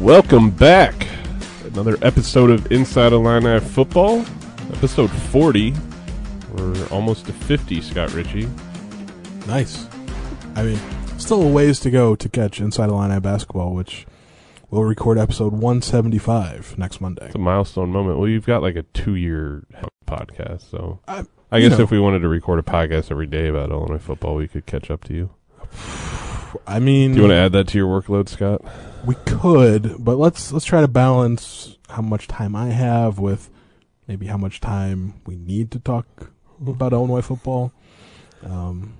Welcome back. Another episode of Inside Illini Football. Episode 40. We're almost to 50, Scott Ritchie. Nice. I mean, still a ways to go to catch Inside Illini basketball, which we'll record episode 175 next Monday. It's a milestone moment. Well, you've got like a two year podcast, so I, I guess know. if we wanted to record a podcast every day about Illinois football, we could catch up to you. I mean, Do you want to add that to your workload, Scott? We could, but let's let's try to balance how much time I have with maybe how much time we need to talk about Illinois football. Um,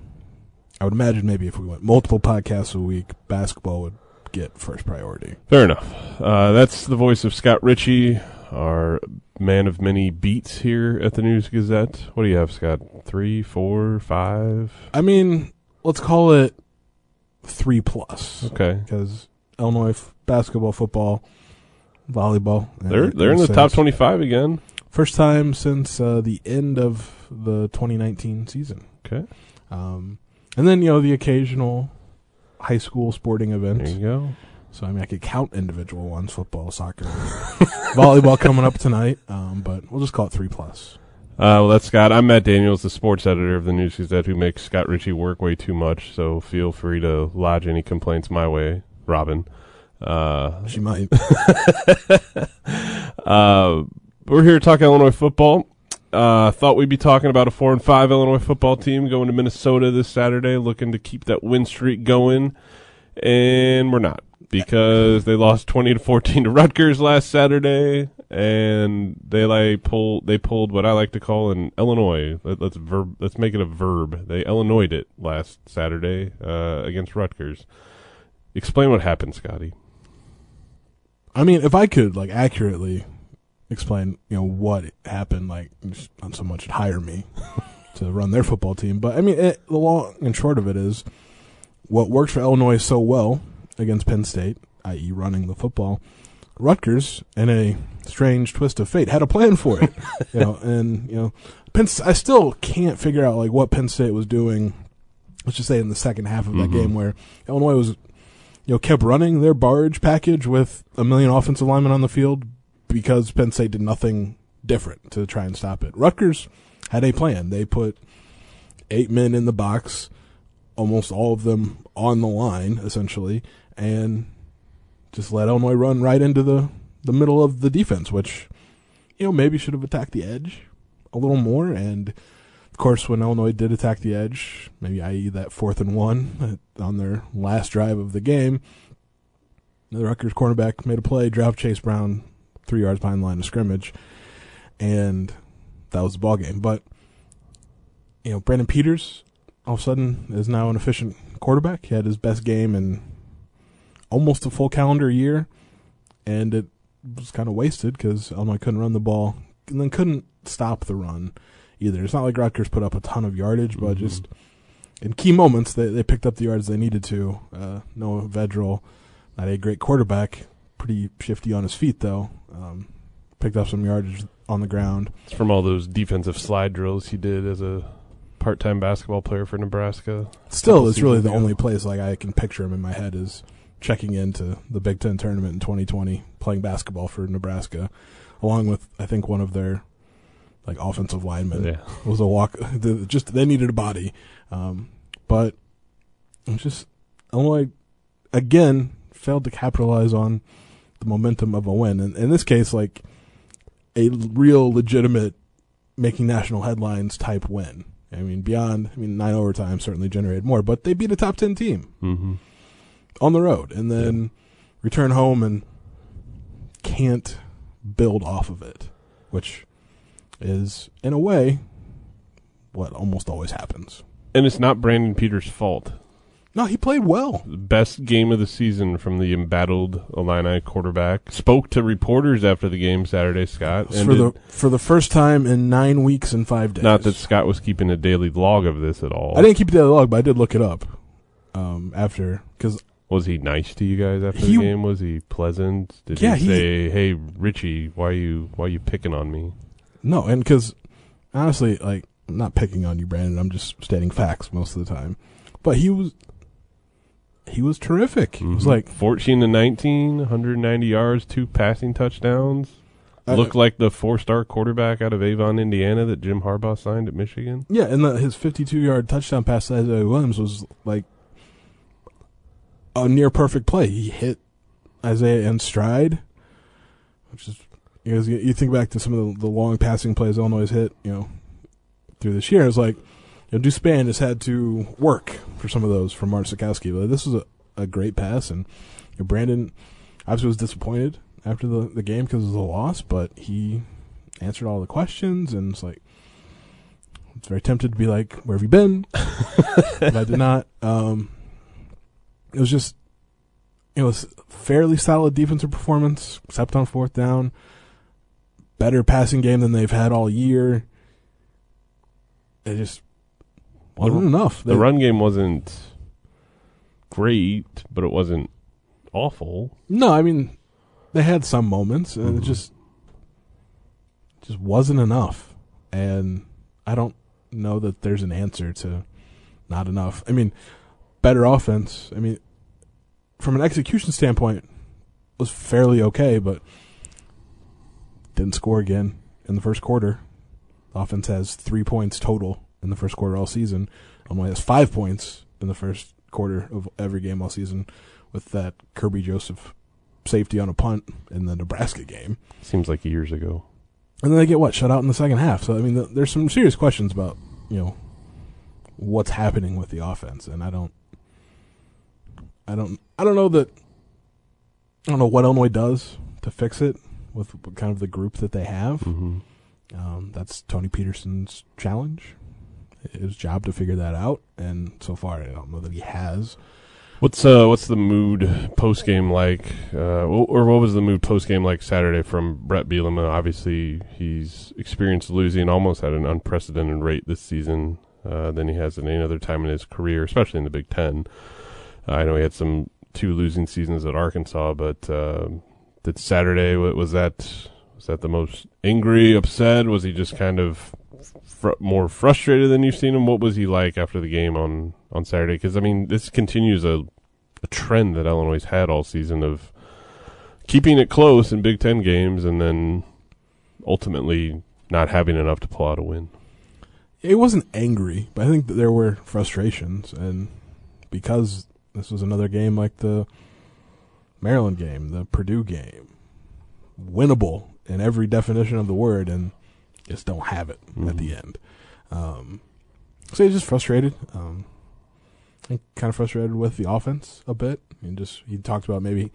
I would imagine maybe if we went multiple podcasts a week, basketball would get first priority. Fair enough. Uh, that's the voice of Scott Ritchie, our man of many beats here at the News Gazette. What do you have, Scott? Three, four, five? I mean, let's call it three plus. Okay. because Illinois f- basketball, football, volleyball. and- They're they're in the top 25 again. First time since uh, the end of the 2019 season. Okay. Um, and then you know the occasional high school sporting events. There events. you go. So I mean, I could count individual ones: football, soccer, volleyball coming up tonight. Um, but we'll just call it three plus. Uh, well, that's Scott. I'm Matt Daniels, the sports editor of the News Gazette, who makes Scott Ritchie work way too much. So feel free to lodge any complaints my way, Robin. Uh, She might. uh, we're here to talk Illinois football. Uh, thought we'd be talking about a four and five Illinois football team going to Minnesota this Saturday, looking to keep that win streak going, and we're not because they lost twenty to fourteen to Rutgers last Saturday, and they like pull they pulled what I like to call an Illinois. Let, let's verb let's make it a verb. They Illinoised it last Saturday uh, against Rutgers. Explain what happened, Scotty. I mean, if I could like accurately explain, you know, what happened, like not so much hire me to run their football team, but I mean, it, the long and short of it is what worked for Illinois so well against Penn State, i.e., running the football. Rutgers, in a strange twist of fate, had a plan for it, you know, and you know, Penn. I still can't figure out like what Penn State was doing. Let's just say in the second half of that Mhm. game, where Illinois was you know, kept running their barge package with a million offensive linemen on the field because Penn State did nothing different to try and stop it. Rutgers had a plan. They put eight men in the box, almost all of them on the line, essentially, and just let Illinois run right into the, the middle of the defense, which, you know, maybe should have attacked the edge a little more. And, course, when Illinois did attack the edge, maybe i.e. that fourth and one on their last drive of the game, the Rutgers cornerback made a play, dropped Chase Brown three yards behind the line of scrimmage, and that was the ball game. But you know, Brandon Peters all of a sudden is now an efficient quarterback. He had his best game in almost a full calendar year, and it was kind of wasted because Illinois couldn't run the ball and then couldn't stop the run either. It's not like Rutgers put up a ton of yardage, but Mhm. just in key moments they they picked up the yards they needed to. Uh, Noah Vedral, not a great quarterback, pretty shifty on his feet though. Um, picked up some yardage on the ground. It's from all those defensive slide drills he did as a part-time basketball player for Nebraska. Still, it's really the ago. only place like I can picture him in my head is checking into the Big Ten tournament in 2020, playing basketball for Nebraska, along with I think one of their like offensive lineman. Yeah. was a walk. the- Just they needed a body, um, but it's just Illinois again failed to capitalize on the momentum of a win, and in this case, like a real legitimate making national headlines type win. I mean, beyond I mean nine overtime certainly generated more, but they beat a top ten team Mm-hmm. on the road, and then return home and can't build off of it, which is in a way what almost always happens. And it's not Brandon Peters' fault. No, he played well. Best game of the season from the embattled Illini quarterback. Spoke to reporters after the game Saturday, Scott. for the for the first time in nine weeks and five days. Not that Scott was keeping a daily log of this at all. I didn't keep the log, but I did look it up um, after because Was he nice to you guys after He- the game? Was he pleasant? Did Yeah, he he- say, "Hey, Ritchie, why you why are you picking on me?" No, and because honestly, like I'm not picking on you, Brandon. I'm just stating facts most of the time. But he was he was terrific. He was Mhm. like 14 to 19, 190 yards, two passing touchdowns. I- Looked like the four-star quarterback out of Avon, Indiana that Jim Harbaugh signed at Michigan. Yeah, and the, his 52 yard touchdown pass to Isaiah Williams was like a near perfect play. He hit Isaiah in stride, which is you, know, you think back to some of the, the long passing plays Illinois has hit, you know, through this year. It's like you know, Deuce Spann has had to work for some of those from Mark Sitkowski, but this was a, a great pass, and you know, Brandon obviously was disappointed after the, the game because of the loss, but he answered all the questions, and it's like it's very tempted to be like, "Where have you been?" but I did not. Um, it was just, it was fairly solid defensive performance, except on fourth down. Better passing game than they've had all year. It just wasn't The- enough. The run game wasn't great, but it wasn't awful. No, I mean, they had some moments, and it Mhm. just just wasn't enough. And I don't know that there's an answer to not enough. I mean, better offense. I mean, from an execution standpoint, was fairly okay, but didn't score again in the first quarter. The offense has three points total in the first quarter all season. Illinois has five points in the first quarter of every game all season with that Kerby Joseph safety on a punt in the Nebraska game. Seems like years ago. And then they get what shut out in the second half. So I mean, th- there's some serious questions about you know what's happening with the offense, and I don't, I don't, I don't know that, I don't know what Illinois does to fix it with kind of the group that they have. hmm Um, that's Tony Petersen's challenge, his job to figure that out. And so far, I don't know that he has. What's uh what's the mood post game like? Uh, or what was the mood post game like Saturday from Bret Bielema? Obviously, he's experienced losing almost at an unprecedented rate this season uh, than he has at any other time in his career, especially in the Big Ten. Uh, I know he had some two losing seasons at Arkansas, but uh, did Saturday wa- was that was that the most angry, upset? Was he just kind of fr- more frustrated than you've seen him? What was he like after the game on on Saturday? Because I mean, this continues a a trend that Illinois had all season of keeping it close in Big Ten games and then ultimately not having enough to pull out a win. It wasn't angry, but I think that there were frustrations, and because this was another game like the Maryland game, the Purdue game, winnable in every definition of the word, and just don't have it at the end. Um, so he's just frustrated. Um, think kind of frustrated with the offense a bit, and just he talked about maybe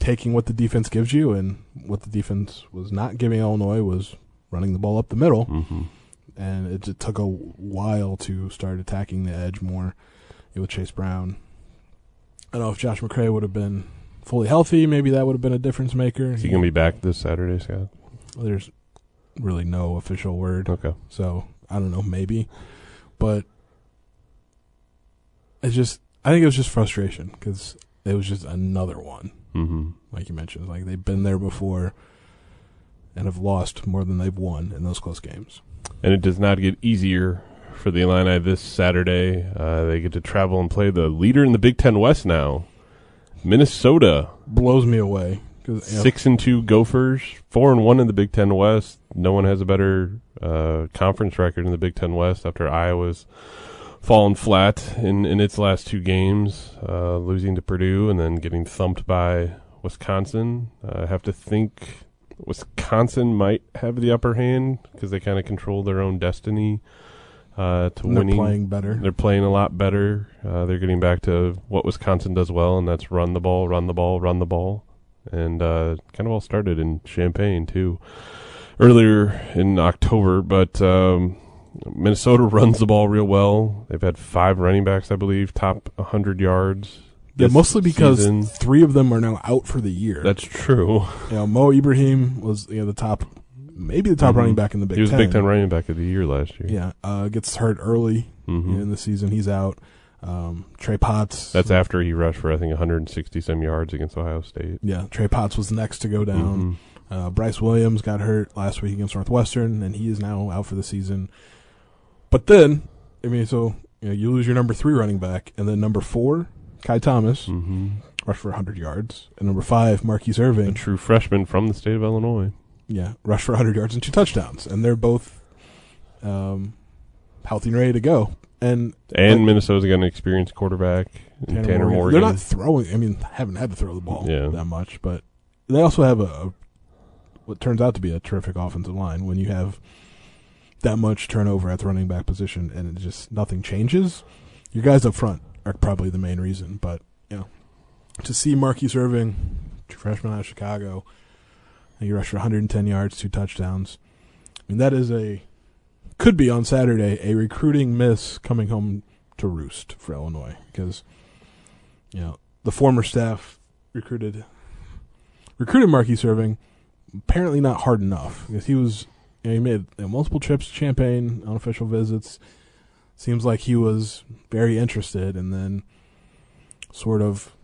taking what the defense gives you, and what the defense was not giving Illinois was running the ball up the middle Mm-hmm. and it took a while to start attacking the edge more with Chase Brown. I don't know if Josh McCray would have been fully healthy. Maybe that would have been a difference maker. Is he gonna be back this Saturday, Scott? There's really no official word, Okay. so I don't know. Maybe, but it's just I think it was just frustration because it was just another one, Mm-hmm. like you mentioned. Like they've been there before and have lost more than they've won in those close games. And it does not get easier for the Illini this Saturday. Uh, they get to travel and play the leader in the Big Ten West now, Minnesota. Blows me away. know, Six and two Gophers, four and one in the Big Ten West. No one has a better uh, conference record in the Big Ten West after Iowa's fallen flat in, in its last two games, uh, losing to Purdue and then getting thumped by Wisconsin. Uh, I have to think Wisconsin might have the upper hand because they kind of control their own destiny uh, to they're winning. playing better. They're playing a lot better. Uh, they're getting back to what Wisconsin does well, and that's run the ball, run the ball, run the ball. And uh, kind of all started in Champaign, too. earlier in October, but um, Minnesota runs the ball real well. They've had five running backs, I believe, top 100 yards. Yeah, mostly because season. three of them are now out for the year. That's true. you know, Mo Ibrahim was you know the top, maybe the top Mhm. running back in the Big Ten. he was Ten. Big Ten running back of the year last year. Yeah, uh, gets hurt early Mhm. in the season. He's out. Um, Trey Potts. That's after he rushed for I think 160 some yards against Ohio State. yeah. Trey Potts was next to go down. Mhm. Uh, Bryce Williams got hurt last week against Northwestern, and he is now out for the season. But then, I mean, so you know, you lose your number three running back, and then number four, Ky Thomas, Mhm. rushed for 100 yards, and number five, Mar'Keise Irving, A true freshman from the state of Illinois. Yeah, rush for 100 yards and two touchdowns, and they're both um, healthy and ready to go. And And But- Minnesota's got an experienced quarterback, in Tanner, Morgan. They're not throwing. I mean, haven't had to throw the ball Yeah. that much, but they also have a, a what turns out to be a terrific offensive line. When you have that much turnover at the running back position and it just nothing changes, your guys up front are probably the main reason. But you know, to see Mar'Keise Irving, freshman out of Chicago, he rushed for 110 yards, two touchdowns. I mean, that is a could be on Saturday a recruiting miss coming home to roost for Illinois because you know the former staff recruited recruited Mar'Keise Irving apparently not hard enough because he was you know, he made you know, multiple trips to Champaign on official visits. Seems like he was very interested, and then sort of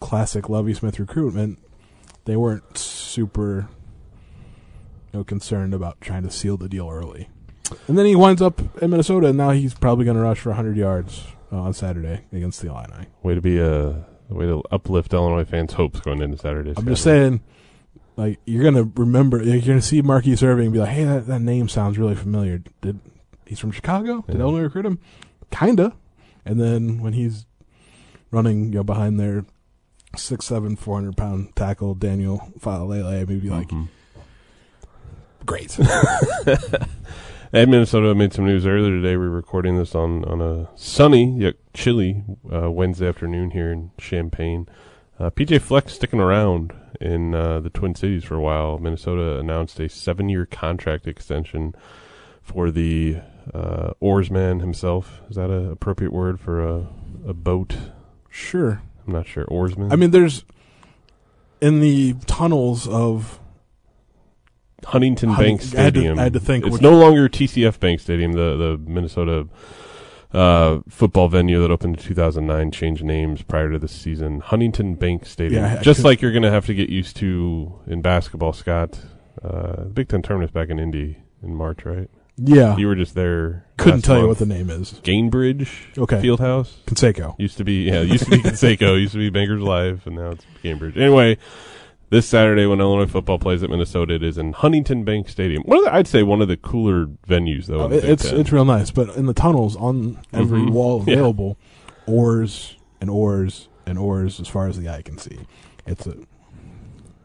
classic Lovie Smith recruitment. They weren't super you know, concerned about trying to seal the deal early. And then he winds up in Minnesota, and now he's probably going to rush for 100 yards uh, on Saturday against the Illini. Way to be a way to uplift Illinois fans' hopes going into Saturday. I'm just saying, like you're going to remember, like, you're going to see Mar'Keise Irving and be like, "Hey, that, that name sounds really familiar. Did he's from Chicago? Did Yeah. Illinois recruit him? Kinda." And then when he's running, you know, behind their six, seven, four hundred pound tackle Daniel Faalele, maybe like, Mhm. "Great." And Minnesota made some news earlier today. We're recording this on, on a sunny yet chilly uh, Wednesday afternoon here in Champaign. Uh, PJ Fleck sticking around in uh, the Twin Cities for a while. Minnesota announced a seven year contract extension for the uh, oarsman himself. Is that an appropriate word for a, a boat? sure. I'm not sure. Oarsman? I mean, there's in the tunnels of Huntington Hunting- Bank I had to- Stadium. I had to think It's which- no longer TCF Bank Stadium, the the Minnesota uh, football venue that opened in 2009 changed names prior to this season. Huntington Bank Stadium. Yeah, I Just like you're going to have to get used to in basketball, Scott. Uh, Big Ten tournament's back in Indy in March, right? Yeah, You were just there. couldn't tell you what the name is. Gainbridge Okay, Fieldhouse. Conseco. Used to be, yeah, used to be Conseco, used to be Bankers Life, and now it's Gainbridge. Anyway, this Saturday when Illinois football plays at Minnesota, it is in Huntington Bank Stadium. One of the, I'd say one of the cooler venues, though. Oh, in the it- Big it's Ten. it's real nice, but in the tunnels on every Mhm. wall Yeah. available, oars and oars and oars as far as the eye can see. It's a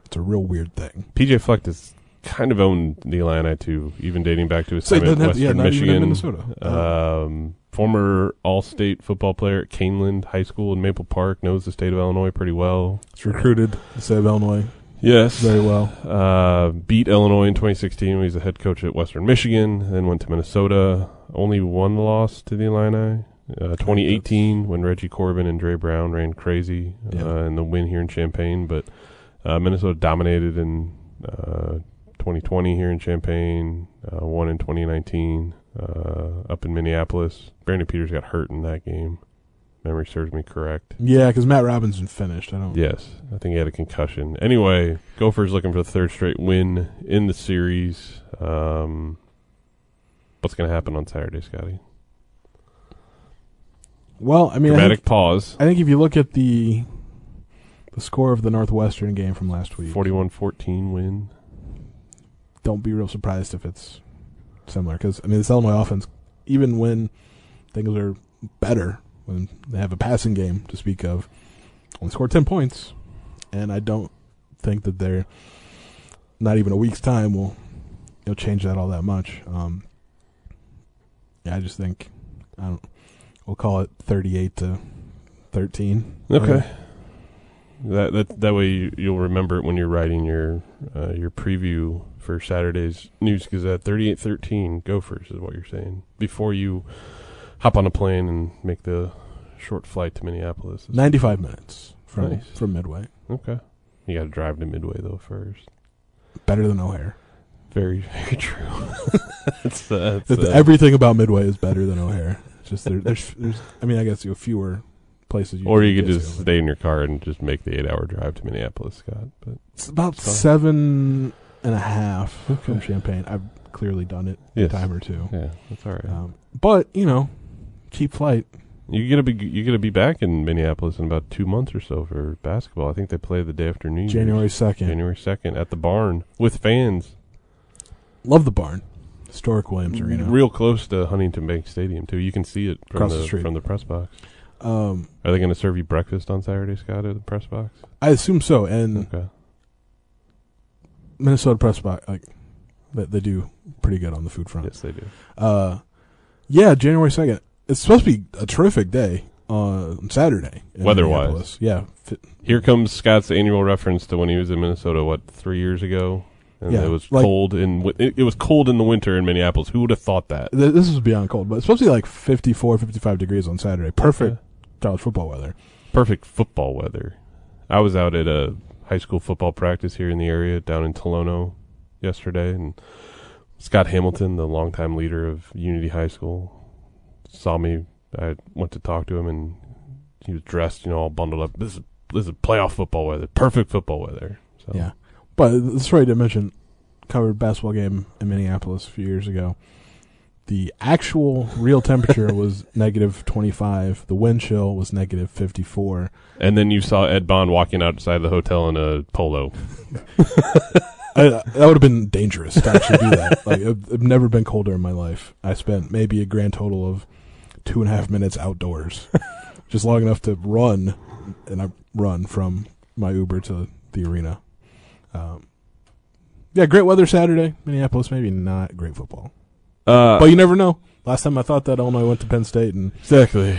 it's a real weird thing. PJ Fleck has kind of owned the Illini too, even dating back to his So time at have- yeah, Western even Michigan. in Minnesota. Um, former All-State football player at Kaneland High School in Maple Park, knows the state of Illinois pretty well. It's recruited the state of Illinois Yes, very well. Uh, beat Illinois in 2016 when he was the head coach at Western Michigan. Then went to Minnesota. Only one loss to the Illini. Uh, 2018 when Reggie Corbin and Dre Brown ran crazy Yeah. uh, in the win here in Champaign. But uh, Minnesota dominated in uh, 2020 here in Champaign. Uh, won in 2019 uh, up in Minneapolis. Brandon Peters got hurt in that game. Memory serves me correct. Yeah, because Matt Robinson finished. I don't. Yes, I think he had a concussion. Anyway, Gophers looking for the third straight win in the series. Um, what's going to happen on Saturday, Scotty? Well, I mean, I Dramatic think, pause. I think if you look at the the score of the Northwestern game from last week, 41-14 win. Don't be real surprised if it's similar. Because I mean, this Illinois offense, even when things are better, when they have a passing game to speak of, only scored ten points, and I don't think that they're not even a week's time will you know change that all that much. Um, yeah, I just think I don't. We'll call it thirty-eight to thirteen. Okay. That that that way you, you'll remember it when you're writing your uh, your preview for Saturday's News Gazette. 38-13 Gophers is what you're saying. Before you hop on a plane and make the short flight to Minneapolis. 95 minutes from Nice. from Midway. Okay. You got to drive to Midway though first. Better than O'Hare. Very, very true. that's, uh, that's, uh, Everything about Midway is better than O'Hare. It's just there, there's, there's, I mean, I guess you have fewer places. You or you could just stay in your car and just make the eight-hour drive to Minneapolis, Scott. But It's about Fine. seven and a half Okay. from Champaign. I've clearly done it Yes. a time or two. yeah, that's all right. Um, but you know, cheap flight. You gonna be you gonna be back in Minneapolis in about two months or so for basketball. I think they play the day after New Year's. January second. January second at the barn with fans. Love the barn. Historic Williams Arena. Real close to Huntington Bank Stadium too. You can see it from Across the, the street. from the press box. Um, Are they gonna serve you breakfast on Saturday, Scott, at the press box? I assume so. And Okay. Minnesota Press Box, like they, they do pretty good on the food front. Yes, they do. Uh, yeah, January second. It's supposed to be a terrific day on Saturday. Weather-wise. Yeah, Here comes Scott's annual reference to when he was in Minnesota. What three years ago? And Yeah, it was like- cold in it, it was cold in the winter in Minneapolis. Who would have thought that? th- this is beyond cold, but it's supposed to be like 54, 55 degrees on Saturday. Perfect college football weather. perfect football weather. I was out at a high school football practice here in the area down in Tolono yesterday, and Scott Hamilton, the longtime leader of Unity High School, saw me. I went to talk to him, and he was dressed, you know, all bundled up. This is this is playoff football weather, perfect football weather. So Yeah, but that's right to mention. Covered basketball game in Minneapolis a few years ago. The actual real temperature was negative twenty five. The wind chill was negative fifty four. And then you saw Ed Bond walking outside the hotel in a polo. I, that would have been dangerous to actually do that. Like, I've, I've never been colder in my life. I spent maybe a grand total of two and a half minutes outdoors, just long enough to run, and I run from my Uber to the arena. Um, yeah, great weather Saturday, Minneapolis. Maybe not great football, Uh, but you never know. Last time I thought that Illinois went to Penn State, and exactly.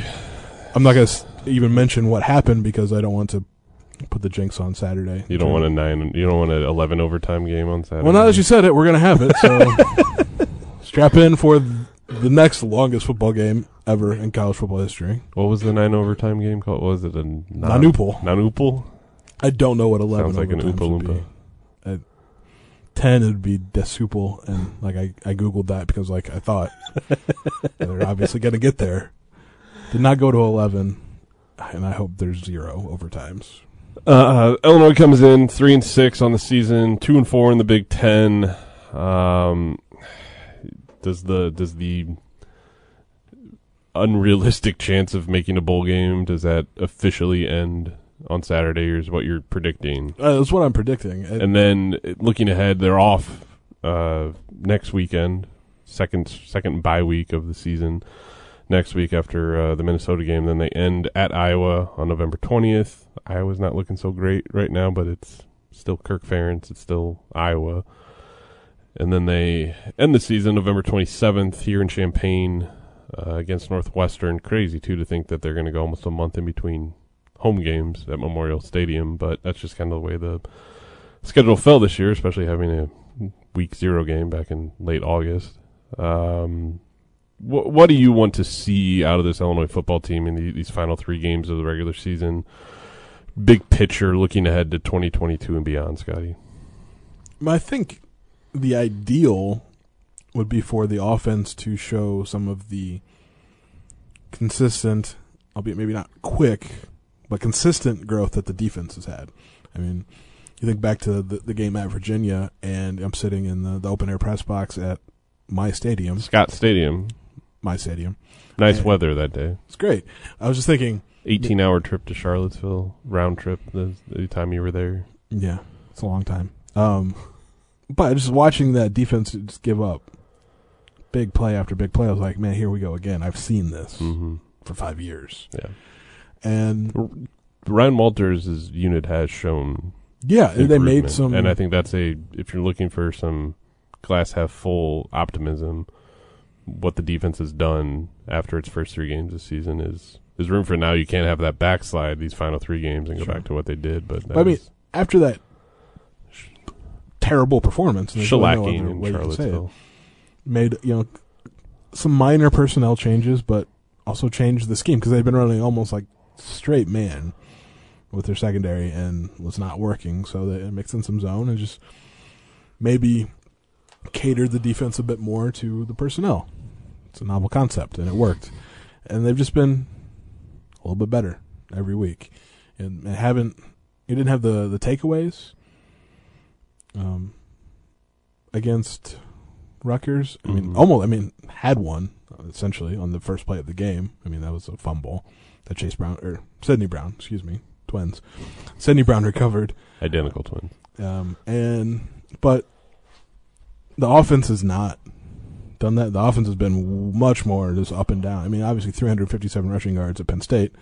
I'm not going to even mention what happened because I don't want to put the jinx on Saturday. You don't want a nine. You don't want an eleven overtime game on Saturday. Well, now that you said it, we're gonna have it. So strap in for the next longest football game ever in college football history. What was the nine overtime game called? Was it a non- Nanupal. Nanupal? I don't know what eleven Sounds like an overtimes Oompa would Loompa. Be. At Ten it'd be desupal, and like I, I googled that because like I thought they're obviously gonna get there. Did not go to eleven, and I hope there's zero overtimes. Uh, Illinois comes in three and six on the season, two and four in the Big Ten. Um, does the does the unrealistic chance of making a bowl game does that officially end on Saturday, is what you're predicting? Uh, that's what I'm predicting. And, And then uh, looking ahead, they're off uh, next weekend, second second bye week of the season. Next week after uh, the Minnesota game, then they end at Iowa on November twentieth. Iowa's not looking so great right now, but it's still Kirk Ferentz. It's still Iowa. And then they end the season November twenty seventh here in Champaign uh, against Northwestern. Crazy too to think that they're going to go almost a month in between home games at Memorial Stadium, but that's just kind of the way the schedule fell this year, especially having a week zero game back in late August. Um, wh- what do you want to see out of this Illinois football team in the, these final three games of the regular season? Big picture, looking ahead to 2022 and beyond, Scotty. I think the ideal would be for the offense to show some of the consistent, albeit maybe not quick, but consistent growth that the defense has had. I mean, you think back to the, the game at Virginia, and I'm sitting in the, the open air press box at my stadium, Scott Stadium, my stadium. nice Yeah. weather that day. It's great. I was just thinking, 18 hour trip to Charlottesville, round trip the, the time you were there. yeah, it's a long time. Um, but just watching that defense just give up big play after big play, I was like, man, here we go again. I've seen this hmm for five years. Yeah. And Ryan Walters' unit has shown yeah, they made some. and I think that's a if you're looking for some glass half full optimism, what the defense has done after its first three games this season is there's room for now. You can't have that backslide these final three games and go Sure. back to what they did. But, But I mean, after that terrible performance. really no in you it. Charlottesville. Made you know some minor personnel changes, but also changed the scheme because they've been running almost like straight man with their secondary and was not working. So they mixed in some zone and just maybe catered the defense a bit more to the personnel. It's a novel concept and it worked. And they've just been a little bit better every week. And they haven't you didn't have the the takeaways um against Rutgers. I mean Mhm. almost I mean had one essentially on the first play of the game. I mean that was a fumble that Chase Brown or Sydney Brown, excuse me, twins. Sydney Brown recovered. Identical twins. Um, and but the offense has not done that. The offense has been much more just up and down. I mean, obviously 357 rushing yards at Penn State,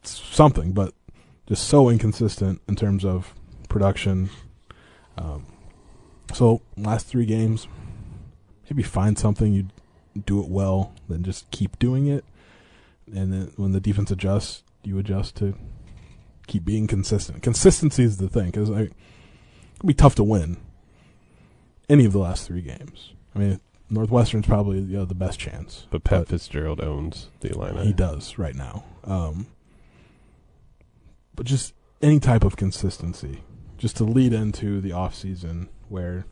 it's something, but just so inconsistent in terms of production. Um, so last three games, maybe find something you do it well, then just keep doing it, and then when the defense adjusts, you adjust to keep being consistent. Consistency is the thing because like, it'll be tough to win any of the last three games. I mean, Northwestern's probably you know, the best chance, But Pat Fitzgerald owns the Illini. he does right now. Um, but just any type of consistency, just to lead into the off season where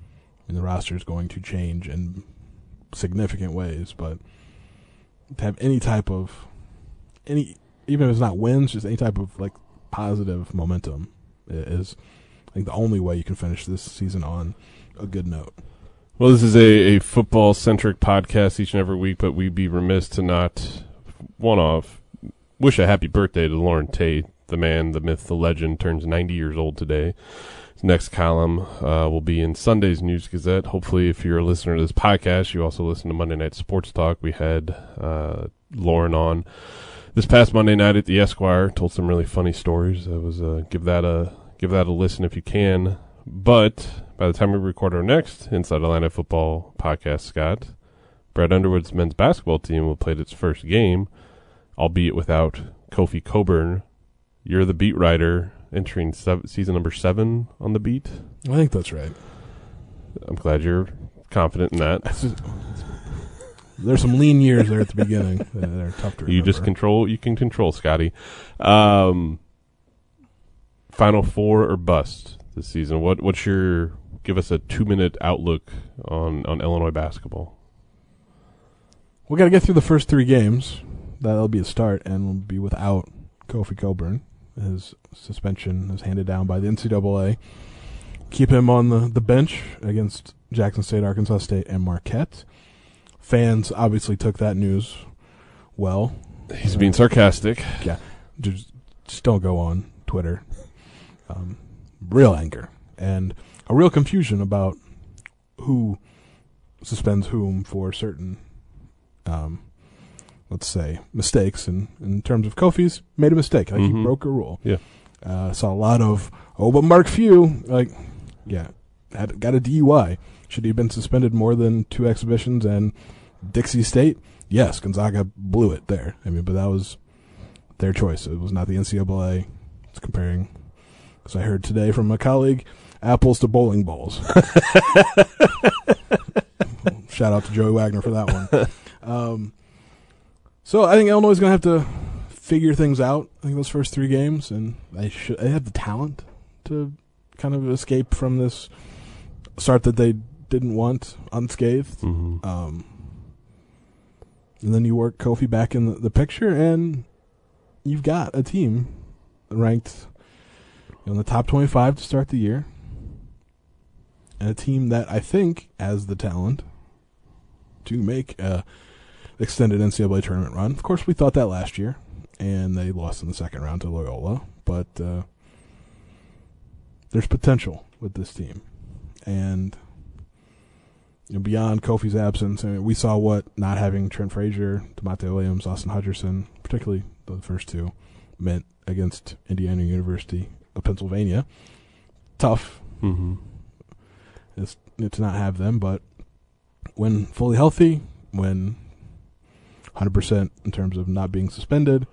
I mean, the roster is going to change in significant ways, but to have any type of any even if it's not wins, just any type of like positive momentum is I think the only way you can finish this season on a good note. Well, this is a, a football centric podcast each and every week, but we'd be remiss to not one off wish a happy birthday to Loren Tate, the man, the myth, the legend, turns 90 years old today. Next column uh, will be in Sunday's News Gazette. Hopefully, if you're a listener to this podcast, you also listen to Monday Night Sports Talk. We had uh, Loren on this past Monday night at the Esquire, told some really funny stories. I was uh, give that a give that a listen if you can. But by the time we record our next Inside Illini Football podcast, Scott, Brad Underwood's men's basketball team will play its first game, albeit without Kofi Cockburn. You're the beat writer entering sev- season number seven on the beat. I think that's right. I'm glad you're confident in that. There's some lean years there at the beginning that are tough to remember. You just control. You can control, Scotty. Um, Final four or bust this season. What? What's your? Give us a two minute outlook on on Illinois basketball. We got to get through the first three games. That'll be a start, and we'll be without Kofi Cockburn. His suspension is handed down by the NCAA. Keep him on the, the bench against Jackson State, Arkansas State, and Marquette. Fans obviously took that news well. He's being sarcastic. Yeah, just, just don't go on Twitter. Um, real anger and a real confusion about who suspends whom for certain, um, let's say, mistakes. And in terms of Kofi's, made a mistake. Like Mhm. he broke a rule. Yeah. Uh, saw a lot of oh, but Mark Few, like, yeah, had got a DUI. Should he have been suspended more than two exhibitions? And Dixie State, yes, Gonzaga blew it there. I mean, but that was their choice. It was not the NCAA. It's comparing, because I heard today from a colleague, apples to bowling balls. Shout out to Joey Wagner for that one. Um, so I think Illinois is going to have to figure things out. I think those first three games, and they should. They have the talent to kind of escape from this start that they didn't want unscathed. hmm Um, and then you work Kofi back in the, the picture, and you've got a team ranked in the top 25 to start the year. And a team that I think has the talent to make a extended NCAA tournament run. Of course, we thought that last year, and they lost in the second round to Loyola. But uh, there's potential with this team. And you know, beyond Kofi's absence, I mean, we saw what not having Trent Frazier, Da'Monte Williams, Austin Hutcherson, particularly the first two, meant against Indiana University of Pennsylvania. Tough hmm is to not have them, but when fully healthy, when 100% in terms of not being suspended,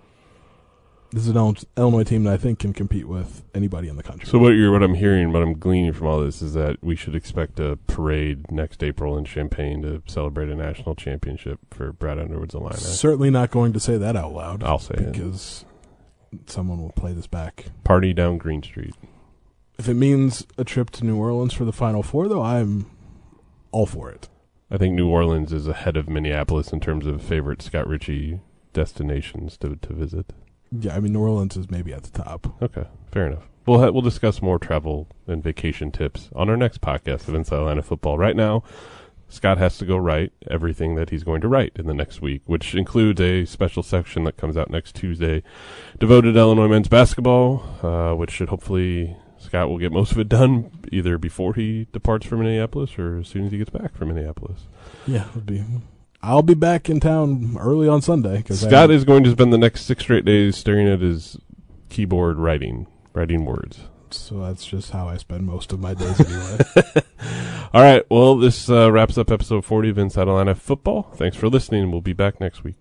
this is an Ill- Illinois team that I think can compete with anybody in the country. So what you're what I'm hearing, what I'm gleaning from all this is that we should expect a parade next April in Champaign to celebrate a national championship for Brad Underwood's Illini. Certainly not going to say that out loud. I'll say it. because someone will play this back. Party down Green Street. If it means a trip to New Orleans for the Final Four, though, I'm all for it. I think New Orleans is ahead of Minneapolis in terms of favorite Scott Ritchie destinations to to visit. Yeah, I mean New Orleans is maybe at the top. Okay, fair enough. We'll ha- we'll discuss more travel and vacation tips on our next podcast of Inside Illini Football. Right now, Scott has to go write everything that he's going to write in the next week, which includes a special section that comes out next Tuesday, devoted to Illinois men's basketball, uh, which should hopefully Scott will get most of it done either before he departs for Minneapolis or as soon as he gets back from Minneapolis. Yeah, be. I'll be back in town early on Sunday because Scott is going to spend the next six straight days staring at his keyboard writing, writing words. So that's just how I spend most of my days anyway. All right. Well, this uh, wraps up episode 40 of Inside Illini Football. Thanks for listening. We'll be back next week.